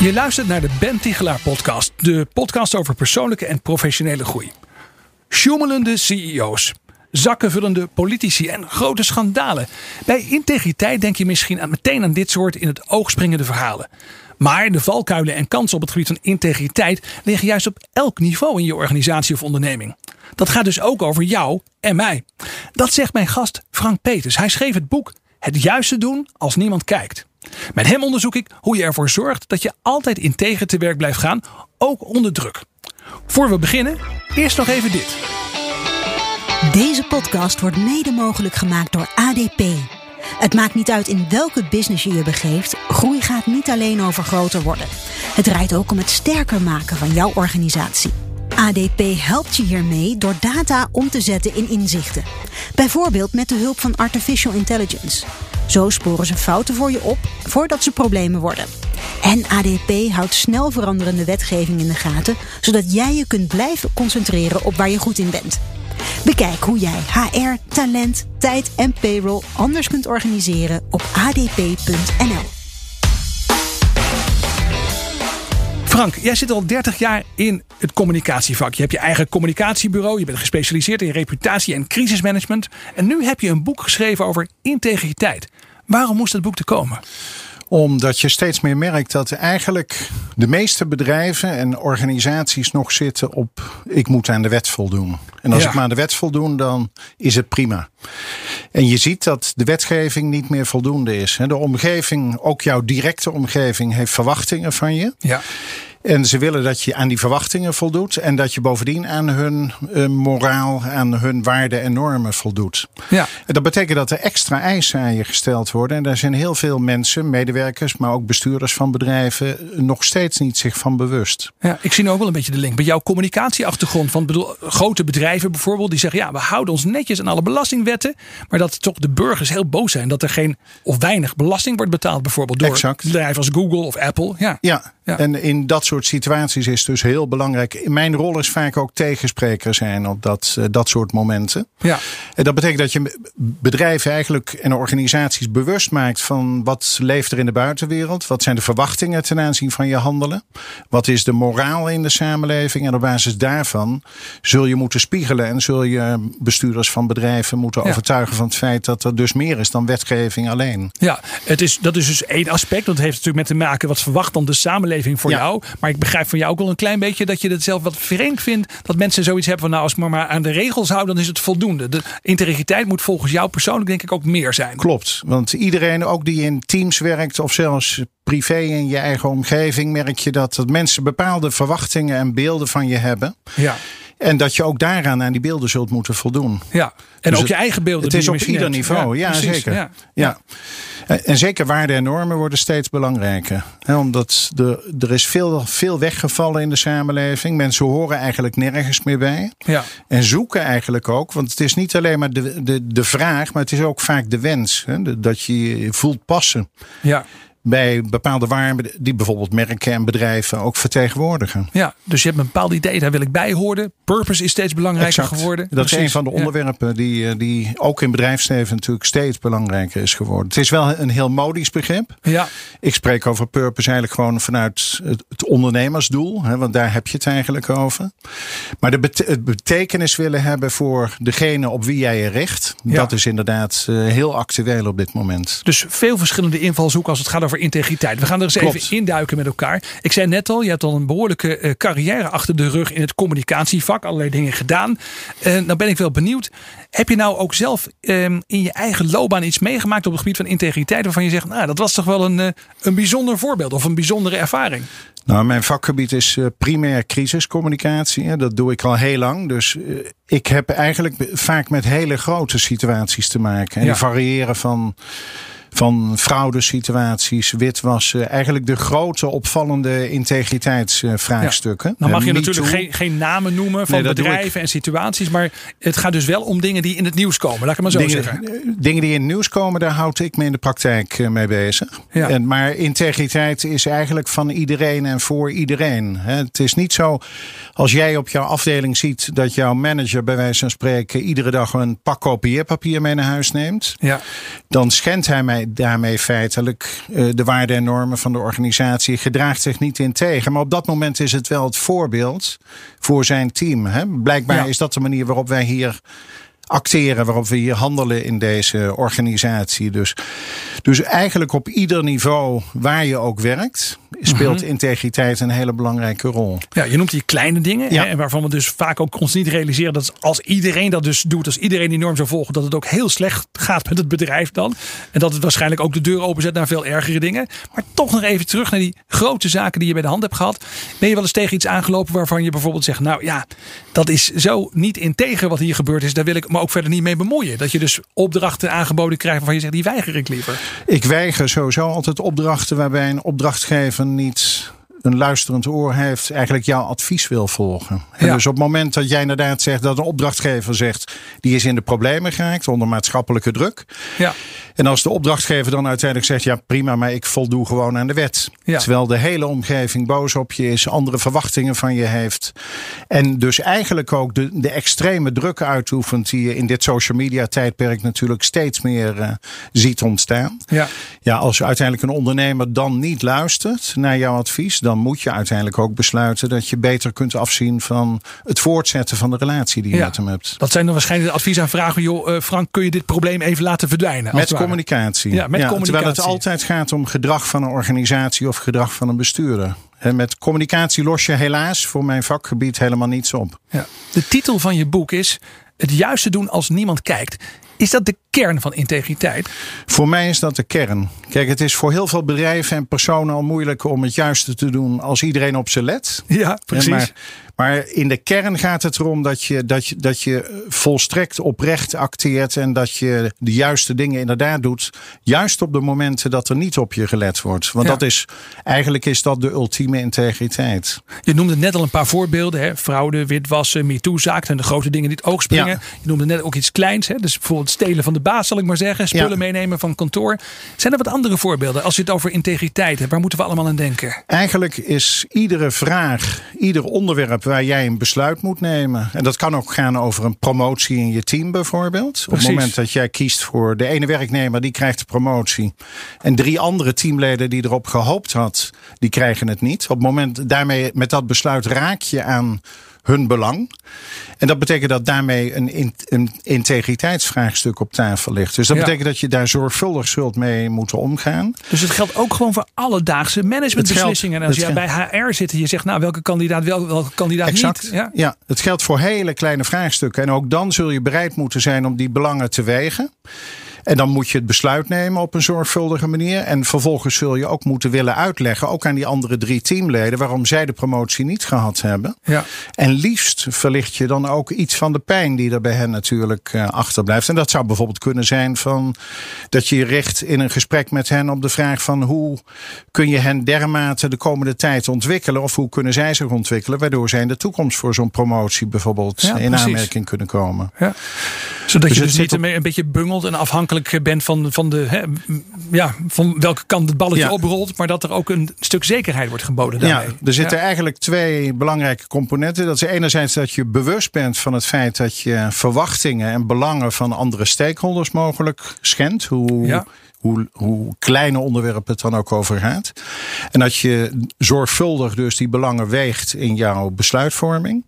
Je luistert naar de Ben Tichelaar podcast. De podcast over persoonlijke en professionele groei. Sjoemelende CEO's. Zakkenvullende politici en grote schandalen. Bij integriteit denk je misschien meteen aan dit soort in het oog springende verhalen. Maar de valkuilen en kansen op het gebied van integriteit liggen juist op elk niveau in je organisatie of onderneming. Dat gaat dus ook over jou en mij. Dat zegt mijn gast Frank Peters. Hij schreef het boek Het juiste doen als niemand kijkt. Met hem onderzoek ik hoe je ervoor zorgt dat je altijd integer te werk blijft gaan, ook onder druk. Voor we beginnen, eerst nog even dit. Deze podcast wordt mede mogelijk gemaakt door ADP. Het maakt niet uit in welke business je je begeeft, groei gaat niet alleen over groter worden. Het draait ook om het sterker maken van jouw organisatie. ADP helpt je hiermee door data om te zetten in inzichten. Bijvoorbeeld met de hulp van artificial intelligence. Zo sporen ze fouten voor je op voordat ze problemen worden. En ADP houdt snel veranderende wetgeving in de gaten, zodat jij je kunt blijven concentreren op waar je goed in bent. Bekijk hoe jij HR, talent, tijd en payroll anders kunt organiseren op adp.nl. Frank, jij zit al 30 jaar in het communicatievak. Je hebt je eigen communicatiebureau. Je bent gespecialiseerd in reputatie en crisismanagement. En nu heb je een boek geschreven over integriteit. Waarom moest het boek te komen? Omdat je steeds meer merkt dat eigenlijk de meeste bedrijven en organisaties nog zitten op ik moet aan de wet voldoen. En als Ja. ik maar aan de wet voldoen, dan is het prima. En je ziet dat de wetgeving niet meer voldoende is. De omgeving, ook jouw directe omgeving, heeft verwachtingen van je. Ja. En ze willen dat je aan die verwachtingen voldoet. En dat je bovendien aan hun eh, moraal, aan hun waarden en normen voldoet. Ja. En dat betekent dat er extra eisen aan je gesteld worden. En daar zijn heel veel mensen, medewerkers, maar ook bestuurders van bedrijven, nog steeds niet zich van bewust. Ja, ik zie nu ook wel een beetje de link bij jouw communicatieachtergrond. Van bedoel, grote bedrijven bijvoorbeeld, die zeggen: ja, we houden ons netjes aan alle belastingwetten. Maar dat toch de burgers heel boos zijn dat er geen of weinig belasting wordt betaald, bijvoorbeeld door Exact. bedrijven als Google of Apple. Ja. Ja, Ja. en in dat soort situaties is het dus heel belangrijk. Mijn rol is vaak ook tegenspreker zijn op dat, eh, dat soort momenten. Ja. En dat betekent dat je bedrijven eigenlijk en organisaties bewust maakt van wat leeft er in de buitenwereld. Wat zijn de verwachtingen ten aanzien van je handelen? Wat is de moraal in de samenleving? En op basis daarvan zul je moeten spiegelen en zul je bestuurders van bedrijven moeten Ja. overtuigen van het feit dat er dus meer is dan wetgeving alleen. Ja, het is, dat is dus één aspect. Dat heeft natuurlijk met te maken wat verwacht dan de samenleving voor Ja. jou. Maar ik begrijp van jou ook wel een klein beetje dat je het zelf wat vreemd vindt. Dat mensen zoiets hebben van nou als ik me maar aan de regels hou dan is het voldoende. De integriteit moet volgens jou persoonlijk denk ik ook meer zijn. Klopt, want iedereen, ook die in teams werkt of zelfs privé in je eigen omgeving, merk je dat, dat mensen bepaalde verwachtingen en beelden van je hebben. Ja, En dat je ook daaraan aan die beelden zult moeten voldoen. ja. En Dus ook je eigen beelden. Het is op ieder hebt. niveau, ja, zeker. Ja. Ja. En- zeker waarden en normen worden steeds belangrijker. Omdat de, er is veel, veel weggevallen in de samenleving. Mensen horen eigenlijk nergens meer bij. Ja. En zoeken eigenlijk ook. Want het is niet alleen maar de, de, de vraag, maar het is ook vaak de wens. Dat je je voelt passen Ja. Bij bepaalde waarden die bijvoorbeeld merken en bedrijven ook vertegenwoordigen. ja, dus je hebt een bepaald idee, daar wil ik bij horen. Purpose is steeds belangrijker Exact. geworden. Dat is een van de Ja. onderwerpen die, eh, die ook in bedrijfsleven natuurlijk steeds belangrijker is geworden. Het is wel een heel modisch begrip. Ja, Ik spreek over purpose eigenlijk gewoon vanuit het, ondernemersdoel, hè, want daar heb je het eigenlijk over. Maar de het betekenis willen hebben voor degene op wie jij je richt, Ja. dat is inderdaad eh, heel actueel op dit moment. Dus veel verschillende invalshoeken als het gaat over integriteit. We gaan er eens Klopt. even induiken met elkaar. Ik zei net al, je hebt al een behoorlijke eh, carrière achter de rug in het communicatievak. Allerlei dingen gedaan. Eh nou ben ik wel benieuwd. Heb je nou ook zelf ehm, in je eigen loopbaan iets meegemaakt op het gebied van integriteit. Waarvan je zegt, nou dat was toch wel een, eh, een bijzonder voorbeeld of een bijzondere ervaring. Nou, mijn vakgebied is primair crisiscommunicatie. Dat doe ik al heel lang. Dus ik heb eigenlijk vaak met hele grote situaties te maken. En Ja. die variëren van van fraudesituaties, witwassen. Eigenlijk de grote opvallende integriteitsvraagstukken. Nou mag je Uh, natuurlijk geen, geen namen noemen van Nee, bedrijven en situaties. Maar het gaat dus wel om dingen die in het nieuws komen. Laat ik het maar zo zeggen. Dingen, eh, dingen die in het nieuws komen, daar houd ik me in de praktijk eh, mee bezig. Ja. En, maar integriteit is eigenlijk van iedereen en voor iedereen. Het is niet zo als jij op jouw afdeling ziet dat jouw manager bij wijze van spreken iedere dag een pak kopieerpapier mee naar huis neemt. Ja. Dan schendt hij mij daarmee feitelijk eh, de waarden en normen van de organisatie. Gedraagt zich niet integer. Maar op dat moment is het wel het voorbeeld voor zijn team. Hè? Blijkbaar Ja. is dat de manier waarop wij hier acteren, waarop we hier handelen in deze organisatie. Dus, dus eigenlijk op ieder niveau waar je ook werkt, speelt Mhm. integriteit een hele belangrijke rol. Ja, je noemt die kleine dingen. Ja. Hè, waarvan we dus vaak ook ons niet realiseren dat als iedereen dat dus doet, als iedereen die norm zou volgen, dat het ook heel slecht gaat met het bedrijf dan. En dat het waarschijnlijk ook de deur openzet naar veel ergere dingen. Maar toch nog even terug naar die grote zaken die je bij de hand hebt gehad. Ben je wel eens tegen iets aangelopen waarvan je bijvoorbeeld zegt, nou ja, dat is zo niet integer wat hier gebeurd is. Daar wil ik me ook verder niet mee bemoeien. Dat je dus opdrachten aangeboden krijgt waarvan je zegt, die weiger ik liever. Ik weiger sowieso altijd opdrachten waarbij een opdrachtgever niet een luisterend oor heeft, eigenlijk jouw advies wil volgen. En Ja. Dus op het moment dat jij inderdaad zegt dat een opdrachtgever zegt, die is in de problemen geraakt onder maatschappelijke druk. Ja. En als de opdrachtgever dan uiteindelijk zegt, ja prima, maar ik voldoe gewoon aan de wet. Ja. Terwijl de hele omgeving boos op je is, andere verwachtingen van je heeft. En dus eigenlijk ook de, de extreme druk uitoefent die je in dit social media tijdperk natuurlijk steeds meer eh, ziet ontstaan. Ja. Ja, als uiteindelijk een ondernemer dan niet luistert naar jouw advies, dan moet je uiteindelijk ook besluiten dat je beter kunt afzien van het voortzetten van de relatie die je Ja. met hem hebt. Dat zijn dan waarschijnlijk de adviesaanvragen. Joh, eh, Frank, kun je dit probleem even laten verdwijnen? Met communicatie. Ja, met Terwijl communicatie. het altijd gaat om gedrag van een organisatie of gedrag van een bestuurder. En met communicatie los je helaas voor mijn vakgebied helemaal niets op. Ja. De titel van je boek is Het juiste doen als niemand kijkt. Is dat de kern van integriteit? Voor mij is dat de kern. Kijk, het is voor heel veel bedrijven en personen al moeilijk om het juiste te doen als iedereen op ze let. Ja, precies. Maar, maar in de kern gaat het erom dat je, dat, je, dat je volstrekt oprecht acteert en dat je de juiste dingen inderdaad doet. Juist op de momenten dat er niet op je gelet wordt. Want Ja. dat is, eigenlijk is dat de ultieme integriteit. Je noemde net al een paar voorbeelden. Hè? Fraude, witwassen, MeToo-zaak zijn de grote dingen die het oog springen. Ja. Je noemde net ook iets kleins. Hè? Dus bijvoorbeeld stelen van de baas, zal ik maar zeggen. Spullen Ja. meenemen van kantoor. Zijn er wat andere voorbeelden als je het over integriteit hebt? Waar moeten we allemaal aan denken? Eigenlijk is iedere vraag, ieder onderwerp waar jij een besluit moet nemen. En dat kan ook gaan over een promotie in je team bijvoorbeeld. Op het moment dat jij kiest voor de ene werknemer, die krijgt de promotie. En drie andere teamleden die erop gehoopt had, die krijgen het niet. Op het moment daarmee, met dat besluit raak je aan hun belang. En dat betekent dat daarmee een, in- een integriteitsvraagstuk op tafel ligt. Dus dat Ja. betekent dat je daar zorgvuldig zult mee moeten omgaan. Dus het geldt ook gewoon voor alledaagse managementbeslissingen. En als jij bij HR zit en je zegt, nou welke kandidaat wel, welke kandidaat Exact. niet. Ja? Ja, het geldt voor hele kleine vraagstukken. En ook dan zul je bereid moeten zijn om die belangen te wegen. En dan moet je het besluit nemen op een zorgvuldige manier. En vervolgens zul je ook moeten willen uitleggen, ook aan die andere drie teamleden, waarom zij de promotie niet gehad hebben. Ja. En liefst verlicht je dan ook iets van de pijn die er bij hen natuurlijk eh, achterblijft. En dat zou bijvoorbeeld kunnen zijn van dat je je richt in een gesprek met hen op de vraag van hoe kun je hen dermate de komende tijd ontwikkelen of hoe kunnen zij zich ontwikkelen, waardoor zij in de toekomst voor zo'n promotie bijvoorbeeld Ja, in precies. aanmerking kunnen komen. Ja. Zodat Dus je dus niet op- een beetje bungelt en afhankelijk bent van, van, de, hè, ja, van welke kant het balletje Ja. oprolt. Maar dat er ook een stuk zekerheid wordt geboden Ja, daarmee. er zitten Ja. eigenlijk twee belangrijke componenten. Dat is enerzijds dat je bewust bent van het feit dat je verwachtingen en belangen van andere stakeholders mogelijk schendt. Hoe, Ja. Hoe, hoe kleine onderwerp het dan ook over gaat. En dat je zorgvuldig dus die belangen weegt in jouw besluitvorming.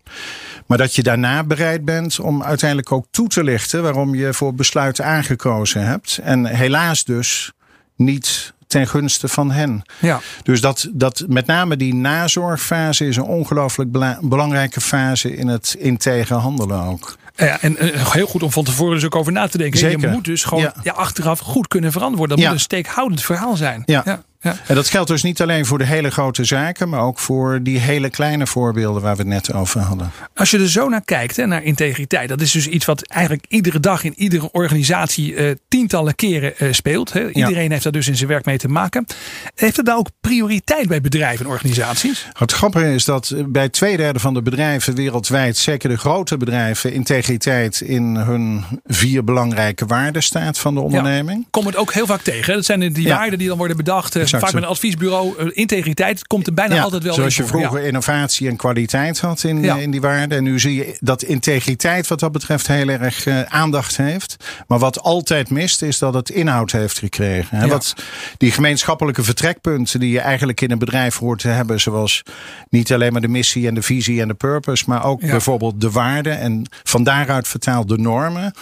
Maar dat je daarna bereid bent om uiteindelijk ook toe te lichten waarom je voor besluit aangekozen hebt. En helaas dus niet ten gunste van hen. Ja. Dus dat, dat met name die nazorgfase is een ongelooflijk bela- belangrijke fase in het integer handelen ook. Ja, en eh, heel goed om van tevoren dus ook over na te denken. Je moet dus gewoon Ja. ja. achteraf goed kunnen verantwoorden. Dat moet een steekhoudend verhaal zijn. Ja. Ja. En dat geldt dus niet alleen voor de hele grote zaken, maar ook voor die hele kleine voorbeelden waar we het net over hadden. Als je er zo naar kijkt, hè, naar integriteit, dat is dus iets wat eigenlijk iedere dag in iedere organisatie eh, tientallen keren eh, speelt. Hè. Iedereen heeft daar dus in zijn werk mee te maken. Heeft het daar ook prioriteit bij bedrijven en organisaties? Het grappige is dat bij twee derde van de bedrijven wereldwijd, zeker de grote bedrijven, integriteit in hun vier belangrijke waarden staat van de onderneming. Kom het ook heel vaak tegen. hè. Dat zijn die Ja. waarden die dan worden bedacht. Eh, vaak zo. met een adviesbureau. Eh, Integriteit komt er bijna altijd wel zoals in je vroeger Ja. innovatie en kwaliteit had in, Ja. in die waarden. En nu zie je dat integriteit wat dat betreft heel erg eh, aandacht heeft. Maar wat altijd mist is dat het inhoud heeft gekregen. Hè. Wat die gemeenschappelijke vertrekpunten die je eigenlijk in een bedrijf hoort te hebben. Zoals niet alleen maar de missie en de visie en de purpose. Maar ook bijvoorbeeld de waarden en van daaruit vertaald de normen.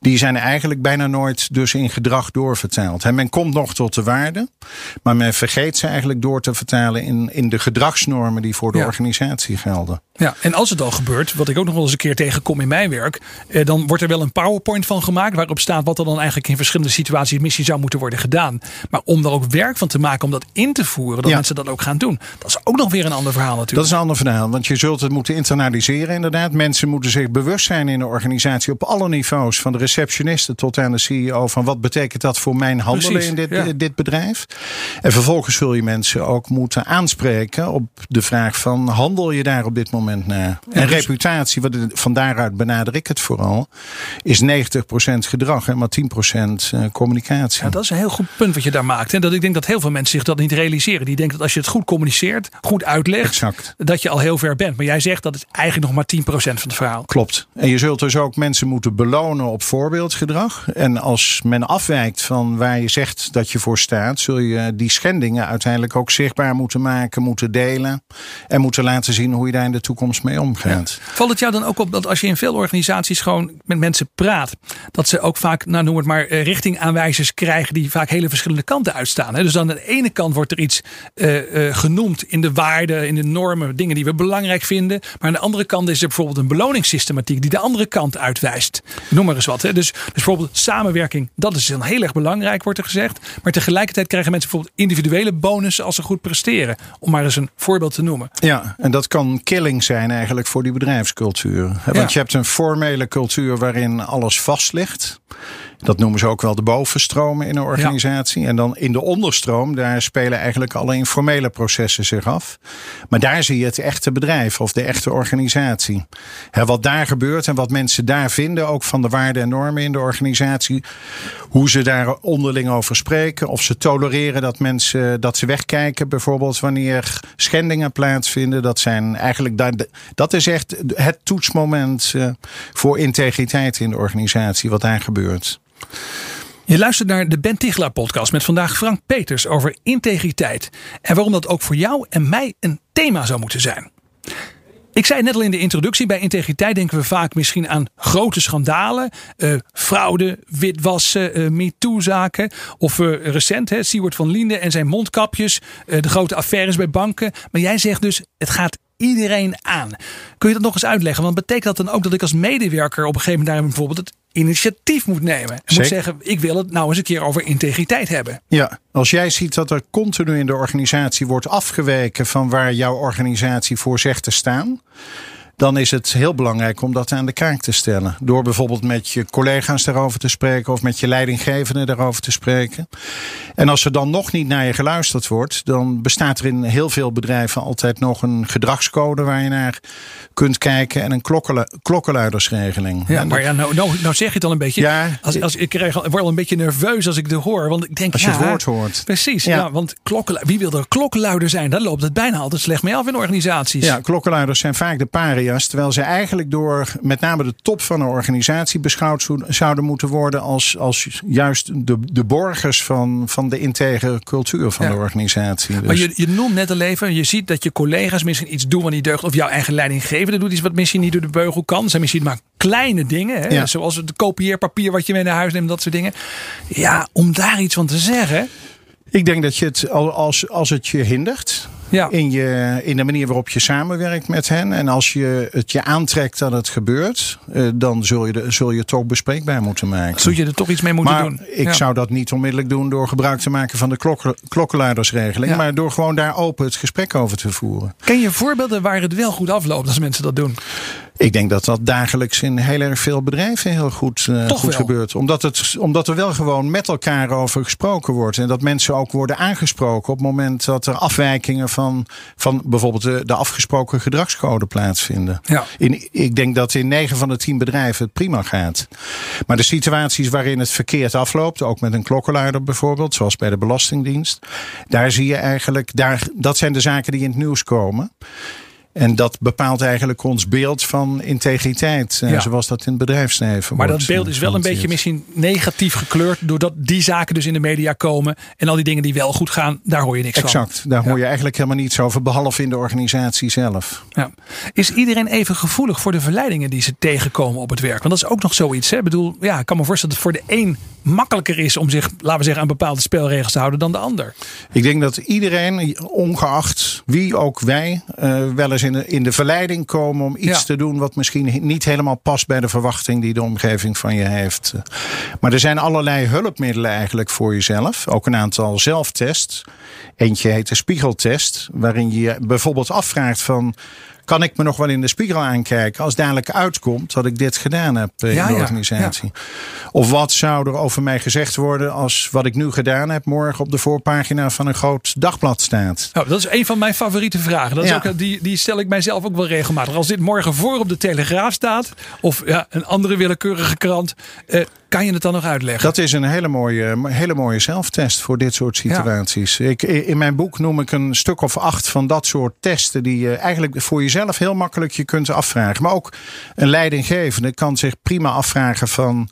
Die zijn eigenlijk bijna nooit dus in gedrag doorvertaald. Hè. Men komt nog tot de waarden. Maar men vergeet ze eigenlijk door te vertalen in, in de gedragsnormen die voor de Ja. organisatie gelden. Ja, en als het al gebeurt, wat ik ook nog wel eens een keer tegenkom in mijn werk, eh, dan wordt er wel een PowerPoint van gemaakt waarop staat wat er dan eigenlijk in verschillende situaties missie zou moeten worden gedaan. Maar om er ook werk van te maken om dat in te voeren, dat Ja. mensen dat ook gaan doen, dat is ook nog weer een ander verhaal Dat natuurlijk. is een ander verhaal, want je zult het moeten internaliseren inderdaad. Mensen moeten zich bewust zijn in de organisatie op alle niveaus. Van de receptioniste tot aan de CEO van wat betekent dat voor mijn handelen Precies, in dit, ja. dit bedrijf. En vervolgens zul je mensen ook moeten aanspreken op de vraag van handel je daar op dit moment naar? en dus- reputatie, wat, van daaruit benader ik het vooral, is 90% gedrag en maar 10% eh, communicatie. Ja, dat is een heel goed punt wat je daar maakt. En dat ik denk dat heel veel mensen zich dat niet realiseren. Die denken dat als je het goed communiceert, goed uitlegt, Exact. dat je al heel ver bent. Maar jij zegt dat is eigenlijk nog maar 10% van het verhaal. Klopt. En je zult dus ook mensen moeten belonen op voorbeeldgedrag. En als men afwijkt van waar je zegt dat je voor staat, zul je die schendingen uiteindelijk ook zichtbaar moeten maken, moeten delen. En moeten laten zien hoe je daar in de toekomst mee omgaat. Valt het jou dan ook op dat als je in veel organisaties gewoon met mensen praat, dat ze ook vaak, nou noem het maar, eh, richtingaanwijzers krijgen die vaak hele verschillende kanten uitstaan. Dus aan de ene kant wordt er iets eh, eh, genoemd in de waarden, in de normen, dingen die we belangrijk vinden. Maar aan de andere kant is er bijvoorbeeld een beloningssystematiek die de andere kant uitwijst. Noem maar eens wat. Hè? Dus, dus bijvoorbeeld samenwerking, dat is dan heel erg belangrijk, wordt er gezegd. Maar tegelijkertijd krijgen mensen bijvoorbeeld individuele bonussen als ze goed presteren. Om maar eens een voorbeeld te noemen. Ja, en dat kan killing zijn eigenlijk voor die bedrijfscultuur. Want Ja. je hebt een formele cultuur waarin alles vast ligt. Dat noemen ze ook wel de bovenstromen in een organisatie. En dan in de onderstroom, daar spelen eigenlijk alle informele processen zich af. Maar daar zie je het echte bedrijf of de echte organisatie. Wat daar gebeurt en wat mensen daar vinden, ook van de waarden en normen in de organisatie. Hoe ze daar onderling over spreken. Of ze tolereren dat mensen dat ze wegkijken, bijvoorbeeld wanneer schendingen plaatsvinden. Dat zijn eigenlijk daar, dat is echt het toetsmoment eh, voor integriteit in de organisatie, wat daar gebeurt. Je luistert naar de Ben Tichelaar podcast met vandaag Frank Peters over integriteit. En waarom dat ook voor jou en mij een thema zou moeten zijn. Ik zei net al in de introductie, bij integriteit denken we vaak misschien aan grote schandalen. eh, fraude, witwassen, eh MeToo-zaken. Of eh, recent, hè, Siewert van Liende en zijn mondkapjes. eh, de grote affaires bij banken. Maar jij zegt dus, het gaat iedereen aan. Kun je dat nog eens uitleggen? Want betekent dat dan ook dat ik als medewerker op een gegeven moment bijvoorbeeld het initiatief moet nemen? En moet zeggen, ik wil het nou eens een keer over integriteit hebben. Ja, als jij ziet dat er continu in de organisatie wordt afgeweken van waar jouw organisatie voor zegt te staan. Dan is het heel belangrijk om dat aan de kaak te stellen. Door bijvoorbeeld met je collega's daarover te spreken of met je leidinggevende daarover te spreken. En als er dan nog niet naar je geluisterd wordt, dan bestaat er in heel veel bedrijven altijd nog een gedragscode waar je naar kunt kijken en een klokkenluidersregeling. Ja, maar ja, nou, nou, nou zeg je het al een beetje. Ja. als, als, ik, krijg, word al een beetje nerveus als ik het hoor. Want ik denk, Als je ja, het woord hoort. Precies, ja. Ja. want wie wil er klokkenluider zijn? Daar loopt het bijna altijd slecht mee af in organisaties. Ja, klokkenluiders zijn vaak de Terwijl ze eigenlijk door met name de top van een organisatie beschouwd zo- zouden moeten worden als, als juist de, de borgers van, van de integere cultuur van Ja. de organisatie. Dus, Maar je, je noemt net al even, je ziet dat je collega's misschien iets doen wat niet deugt. Of jouw eigen leidinggevende doet iets wat misschien niet door de beugel kan. Zijn misschien maar kleine dingen. Hè? Ja. Zoals het kopieerpapier wat je mee naar huis neemt, dat soort dingen. Ja, om daar iets van te zeggen. Ik denk dat je het al- als, als het je hindert. Ja. in, je, in de manier waarop je samenwerkt met hen. En als je het je aantrekt dat het gebeurt, eh, dan zul je, de, zul je het toch bespreekbaar moeten maken. Zul je er toch iets mee moeten maar doen? ik Ja. zou dat niet onmiddellijk doen door gebruik te maken van de klokken, klokkenluidersregeling. Ja. Maar door gewoon daar open het gesprek over te voeren. Ken je voorbeelden waar het wel goed afloopt als mensen dat doen? Ik denk dat dat dagelijks in heel erg veel bedrijven heel goed, eh, goed wel? gebeurt. Omdat, het, omdat er wel gewoon met elkaar over gesproken wordt. En dat mensen ook worden aangesproken op het moment dat er afwijkingen van, van bijvoorbeeld de, de afgesproken gedragscode plaatsvinden. Ja. In, ik denk dat in 9 van de 10 bedrijven het prima gaat. Maar de situaties waarin het verkeerd afloopt, ook met een klokkenluider bijvoorbeeld, zoals bij de Belastingdienst, daar zie je eigenlijk, daar, dat zijn de zaken die in het nieuws komen. En dat bepaalt eigenlijk ons beeld van integriteit, eh, Ja. zoals dat in het bedrijfsleven Maar dat wordt, beeld eh, is wel een beetje misschien negatief gekleurd. Doordat die zaken dus in de media komen. En al die dingen die wel goed gaan, daar hoor je niks van. Exact, daar hoor je eigenlijk helemaal niets over, behalve in de organisatie zelf. Ja. Is iedereen even gevoelig voor de verleidingen die ze tegenkomen op het werk? Want dat is ook nog zoiets. Hè? Ik bedoel, ja, ik kan me voorstellen dat het voor de een makkelijker is om zich, laten we zeggen, aan bepaalde spelregels te houden dan de ander. Ik denk dat iedereen, ongeacht wie ook wij, eh, wel eens in de, in de verleiding komen om iets Ja. te doen wat misschien niet helemaal past bij de verwachting die de omgeving van je heeft. Maar er zijn allerlei hulpmiddelen eigenlijk voor jezelf. Ook een aantal zelftests. Eentje heet de spiegeltest, waarin je je bijvoorbeeld afvraagt van. Kan ik me nog wel in de spiegel aankijken als dadelijk uitkomt dat ik dit gedaan heb eh, Ja, in de ja, organisatie? Of wat zou er over mij gezegd worden als wat ik nu gedaan heb morgen op de voorpagina van een groot dagblad staat? Nou, dat is een van mijn favoriete vragen. Dat is ook, die, die stel ik mijzelf ook wel regelmatig. Als dit morgen voor op de Telegraaf staat, of ja, een andere willekeurige krant, eh, kan je het dan nog uitleggen? Dat is een hele mooie, hele mooie zelftest voor dit soort situaties. Ik, in mijn boek noem ik een stuk of acht van dat soort testen die je eigenlijk voor jezelf heel makkelijk je kunt afvragen. Maar ook een leidinggevende kan zich prima afvragen van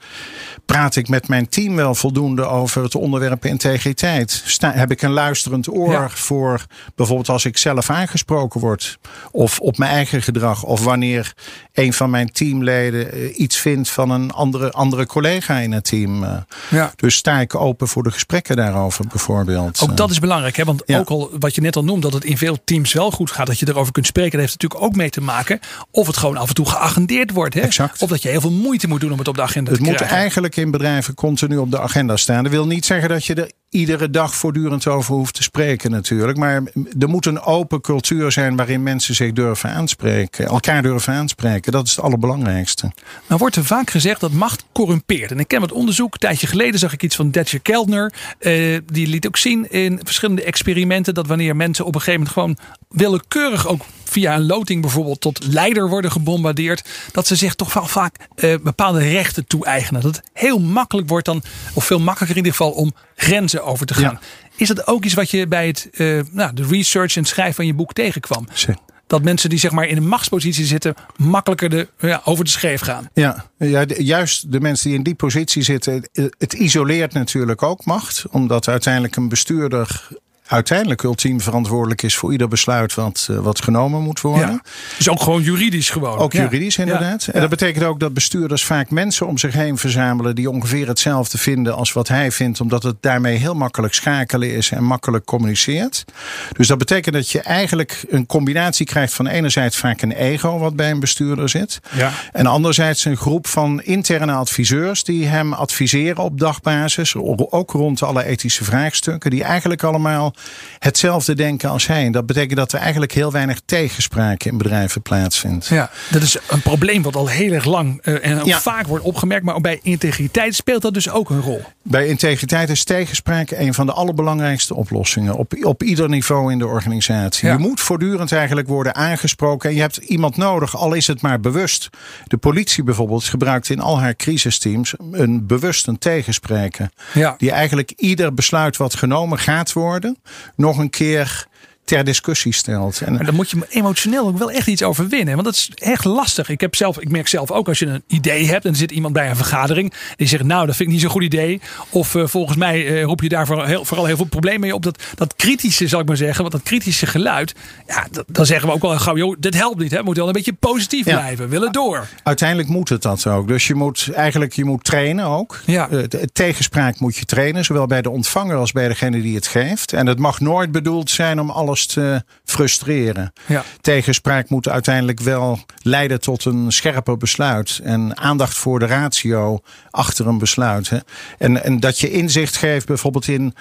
praat ik met mijn team wel voldoende over het onderwerp integriteit? Sta, heb ik een luisterend oor Ja. voor bijvoorbeeld als ik zelf aangesproken word of op mijn eigen gedrag of wanneer een van mijn teamleden eh, iets vindt van een andere, andere collega in het team. eh. Ja. Dus sta ik open voor de gesprekken daarover bijvoorbeeld. Ook dat is belangrijk, hè? want Ja. ook al wat je net al noemde, dat het in veel teams wel goed gaat, dat je erover kunt spreken, dat heeft natuurlijk ook mee te maken of het gewoon af en toe geagendeerd wordt. Hè? Exact. Of dat je heel veel moeite moet doen om het op de agenda Het te moet krijgen. eigenlijk in bedrijven continu op de agenda staan. Dat wil niet zeggen dat je er iedere dag voortdurend over hoeft te spreken natuurlijk. Maar er moet een open cultuur zijn waarin mensen zich durven aanspreken. Elkaar durven aanspreken. Dat is het allerbelangrijkste. Nou wordt er vaak gezegd dat macht corrumpeert. En ik ken wat onderzoek. Een tijdje geleden zag ik iets van Datcher Keltner. Eh, die liet ook zien in verschillende experimenten dat wanneer mensen op een gegeven moment gewoon willekeurig ook via een loting bijvoorbeeld tot leider worden gebombardeerd, dat ze zich toch wel vaak eh, bepaalde rechten toe-eigenen. Dat het heel makkelijk wordt dan, of veel makkelijker in ieder geval, om grenzen over te gaan. Ja. Is dat ook iets wat je bij het, eh, nou, de research en het schrijven van je boek tegenkwam? Dat mensen die zeg maar in een machtspositie zitten, makkelijker de, ja, over de scheef gaan. Ja, ja, de- juist de mensen die in die positie zitten. Het isoleert natuurlijk ook macht. Omdat uiteindelijk een bestuurder uiteindelijk ultiem verantwoordelijk is voor ieder besluit wat, eh, wat genomen moet worden. Ja. Dus ook gewoon juridisch gewoon. Ook Ja. juridisch inderdaad. Ja. En dat betekent ook dat bestuurders vaak mensen om zich heen verzamelen die ongeveer hetzelfde vinden als wat hij vindt, omdat het daarmee heel makkelijk schakelen is en makkelijk communiceert. Dus dat betekent dat je eigenlijk een combinatie krijgt van enerzijds vaak een ego wat bij een bestuurder zit. Ja. En anderzijds een groep van interne adviseurs die hem adviseren op dagbasis, ook rond alle ethische vraagstukken, die eigenlijk allemaal hetzelfde denken als hij. En dat betekent dat er eigenlijk heel weinig tegenspraak in bedrijven plaatsvindt. Ja, dat is een probleem wat al heel erg lang eh, en Ja. vaak wordt opgemerkt. Maar ook bij integriteit speelt dat dus ook een rol. Bij integriteit is tegenspraak een van de allerbelangrijkste oplossingen. Op, op ieder niveau in de organisatie. Ja. Je moet voortdurend eigenlijk worden aangesproken. En je hebt iemand nodig, al is het maar bewust. De politie bijvoorbeeld gebruikt in al haar crisisteams een bewust een tegenspreker. Ja. Die eigenlijk ieder besluit wat genomen gaat worden, nog een keer ter discussie stelt. En Maar dan moet je emotioneel ook wel echt iets overwinnen. Want dat is echt lastig. Ik, heb zelf, ik merk zelf ook als je een idee hebt en er zit iemand bij een vergadering. Die zegt nou dat vind ik niet zo'n goed idee. Of eh, volgens mij eh, roep je daar vooral heel, vooral heel veel problemen mee op. Dat, dat kritische zal ik maar zeggen. Want dat kritische geluid. Ja, dat- dan zeggen we ook wel gauw joh dit helpt niet. Hè. We moeten wel een beetje positief Ja. blijven. We willen door. Uiteindelijk moet het dat ook. Dus je moet eigenlijk je moet trainen ook. Ja. Eh, de- tegenspraak moet je trainen, zowel bij de ontvanger als bij degene die het geeft. En het mag nooit bedoeld zijn om alles uh, frustreren. Ja. Tegenspraak moet uiteindelijk wel leiden tot een scherper besluit. En aandacht voor de ratio achter een besluit. Hè. En, en dat je inzicht geeft bijvoorbeeld in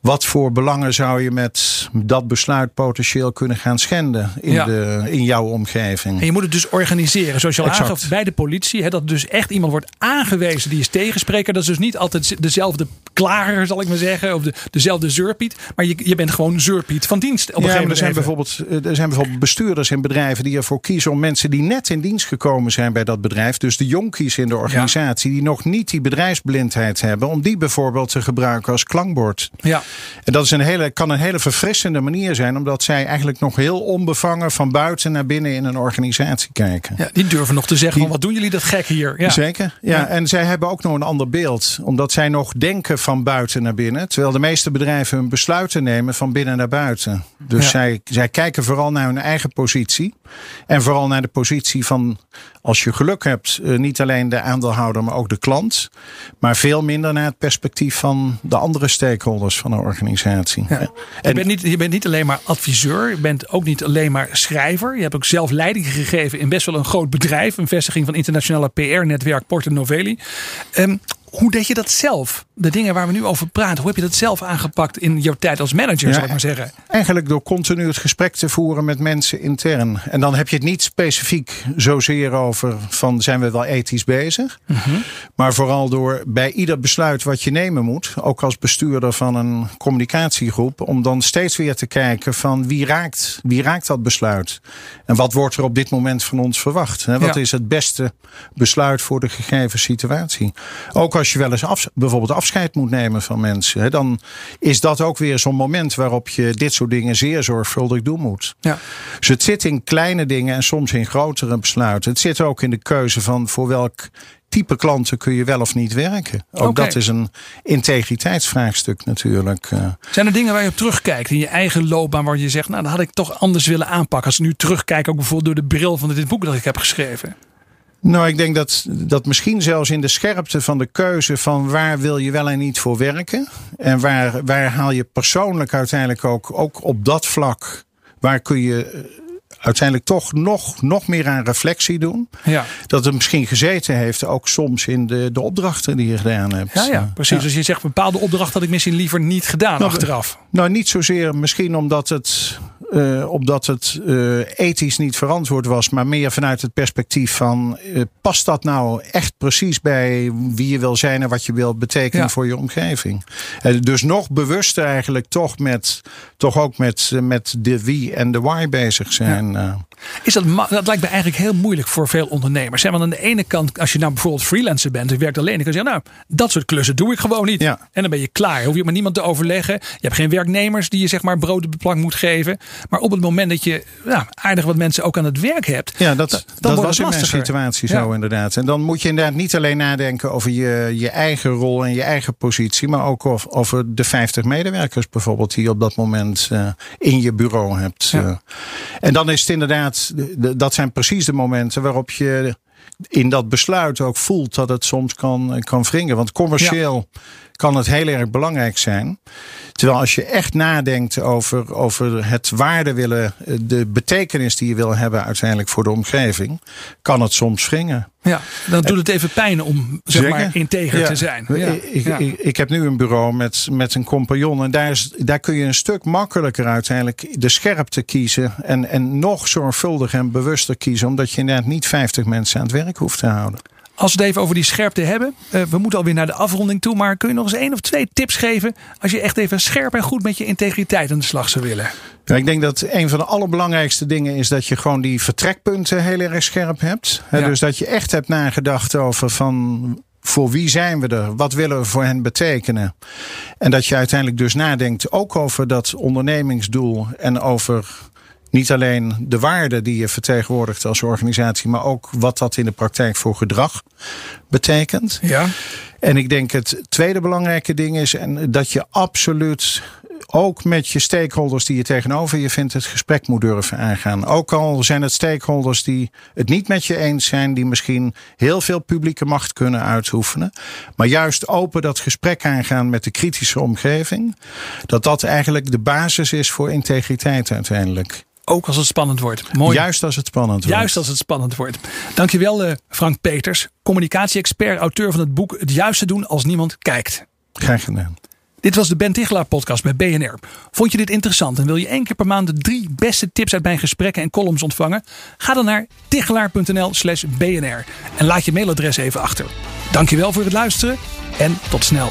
wat voor belangen zou je met dat besluit potentieel kunnen gaan schenden in, Ja. de, in jouw omgeving? En je moet het dus organiseren, zoals je al Exact. aangaf bij de politie. Hè, dat dus echt iemand wordt aangewezen die is tegenspreker. Dat is dus niet altijd dezelfde klager, zal ik maar zeggen. Of de, dezelfde zeurpiet. Maar je, je bent gewoon zeurpiet van dienst. Op een ja, gegeven er zijn, bijvoorbeeld, eh, er zijn bijvoorbeeld bestuurders in bedrijven die ervoor kiezen om mensen die net in dienst gekomen zijn bij dat bedrijf, dus de jonkies in de organisatie, die nog niet die bedrijfsblindheid hebben, om die bijvoorbeeld te gebruiken als klankbord. Ja. En dat is een hele, kan een hele verfrissende manier zijn, omdat zij eigenlijk nog heel onbevangen van buiten naar binnen in een organisatie kijken. ja, die durven nog te zeggen: van, wat doen jullie dat gek hier? Ja. Zeker. Ja. Ja. en zij hebben ook nog een ander beeld. Omdat zij nog denken van buiten naar binnen. Terwijl de meeste bedrijven hun besluiten nemen van binnen naar buiten. Dus Ja. zij, zij kijken vooral naar hun eigen positie. En vooral naar de positie van, als je geluk hebt, eh, niet alleen de aandeelhouder, maar ook de klant. Maar veel minder naar het perspectief van de andere stakeholders van een organisatie. Ja. Je, En- bent niet, je bent niet alleen maar adviseur, je bent ook niet alleen maar schrijver. Je hebt ook zelf leiding gegeven in best wel een groot bedrijf. Een vestiging van internationale PR-netwerk Porter Novelli. Ehm, hoe deed je dat zelf? De dingen waar we nu over praten, hoe heb je dat zelf aangepakt in jouw tijd als manager, Ja, zal ik maar zeggen? Eigenlijk door continu het gesprek te voeren met mensen intern. En dan heb je het niet specifiek zozeer over van zijn we wel ethisch bezig. Maar vooral door bij ieder besluit wat je nemen moet, ook als bestuurder van een communicatiegroep, om dan steeds weer te kijken van wie raakt, wie raakt dat besluit? En wat wordt er op dit moment van ons verwacht? Hè? Wat Ja. is het beste besluit voor de gegeven situatie? Ook als je wel eens af, bijvoorbeeld afscheid moet nemen van mensen, hè, dan is dat ook weer zo'n moment waarop je dit soort dingen zeer zorgvuldig doen moet. Ja. Dus het zit in kleine dingen en soms in grotere besluiten. Het zit ook in de keuze van voor welk type klanten kun je wel of niet werken. Ook dat is een integriteitsvraagstuk natuurlijk. eh. Zijn er dingen waar je op terugkijkt in je eigen loopbaan waar je zegt, nou dat had ik toch anders willen aanpakken. Als ik nu terugkijk, ook bijvoorbeeld door de bril van dit boek dat ik heb geschreven. Nou, ik denk dat, dat misschien zelfs in de scherpte van de keuze van waar wil je wel en niet voor werken. En waar, waar haal je persoonlijk uiteindelijk ook, ook op dat vlak, waar kun je eh, uiteindelijk toch nog, nog meer aan reflectie doen. Ja, Dat het misschien gezeten heeft ook soms in de, de opdrachten die je gedaan hebt. ja, ja precies. Dus je zegt bepaalde opdracht had ik misschien liever niet gedaan Nou, achteraf. Nou, niet zozeer misschien omdat het, eh, omdat het eh, ethisch niet verantwoord was, maar meer vanuit het perspectief van eh, past dat nou echt precies bij wie je wil zijn en wat je wilt betekenen Ja. voor je omgeving? Dus nog bewuster eigenlijk toch met toch ook met, met de wie en de why bezig zijn. Is dat, dat lijkt me eigenlijk heel moeilijk voor veel ondernemers. Hè? Want aan de ene kant, als je nou bijvoorbeeld freelancer bent, je werkt alleen, dan kan je zeggen, nou, dat soort klussen doe ik gewoon niet. Ja. En dan ben je klaar. Hoef je met niemand te overleggen. Je hebt geen werknemers die je zeg maar brood op de plank moet geven. Maar op het moment dat je ja, aardig wat mensen ook aan het werk hebt, Ja, dat, dan dat wordt was het in mijn situatie Ja. zo inderdaad. En dan moet je inderdaad niet alleen nadenken over je, je eigen rol en je eigen positie, maar ook over, over de 50 medewerkers bijvoorbeeld die je op dat moment eh, in je bureau hebt. Ja. eh. En dan is het inderdaad, de- de- dat zijn precies de momenten waarop je in dat besluit ook voelt dat het soms kan, kan wringen. Want commercieel kan het heel erg belangrijk zijn. Terwijl als je echt nadenkt over, over het waarde willen, de betekenis die je wil hebben uiteindelijk voor de omgeving, kan het soms wringen. Ja, dan doet het even pijn om zeg Zeker. maar integer Ja. te zijn. Ja. Ik, Ja. ik, ik heb nu een bureau met, met een compagnon. En daar, is, daar kun je een stuk makkelijker uiteindelijk de scherpte kiezen. En, en nog zorgvuldiger en bewuster kiezen. Omdat je inderdaad niet 50 mensen aan het werk hoeft te houden. Als we het even over die scherpte hebben. eh, we moeten alweer naar de afronding toe. Maar kun je nog eens één of twee tips geven. Als je echt even scherp en goed met je integriteit aan de slag zou willen. Ja, ik denk dat een van de allerbelangrijkste dingen is dat je gewoon die vertrekpunten heel erg scherp hebt. Ja. Dus dat je echt hebt nagedacht over van voor wie zijn we er? Wat willen we voor hen betekenen? En dat je uiteindelijk dus nadenkt ook over dat ondernemingsdoel en over niet alleen de waarden die je vertegenwoordigt als organisatie, maar ook wat dat in de praktijk voor gedrag betekent. Ja. En ik denk het tweede belangrijke ding is en dat je absoluut ook met je stakeholders die je tegenover je vindt het gesprek moet durven aangaan. Ook al zijn het stakeholders die het niet met je eens zijn, die misschien heel veel publieke macht kunnen uitoefenen. Maar juist open dat gesprek aangaan met de kritische omgeving. Dat dat eigenlijk de basis is voor integriteit uiteindelijk. Ook als het spannend wordt. Mooi. Juist als het spannend wordt. Juist als het spannend wordt. Dankjewel uh, Frank Peters, communicatie-expert, auteur van het boek Het Juiste doen als niemand kijkt. Graag gedaan. Dit was de Ben Tichelaar podcast met BNR. Vond je dit interessant en wil je één keer per maand de drie beste tips uit mijn gesprekken en columns ontvangen? Ga dan naar tichelaar.nl slash BNR en laat je mailadres even achter. Dankjewel voor het luisteren en tot snel.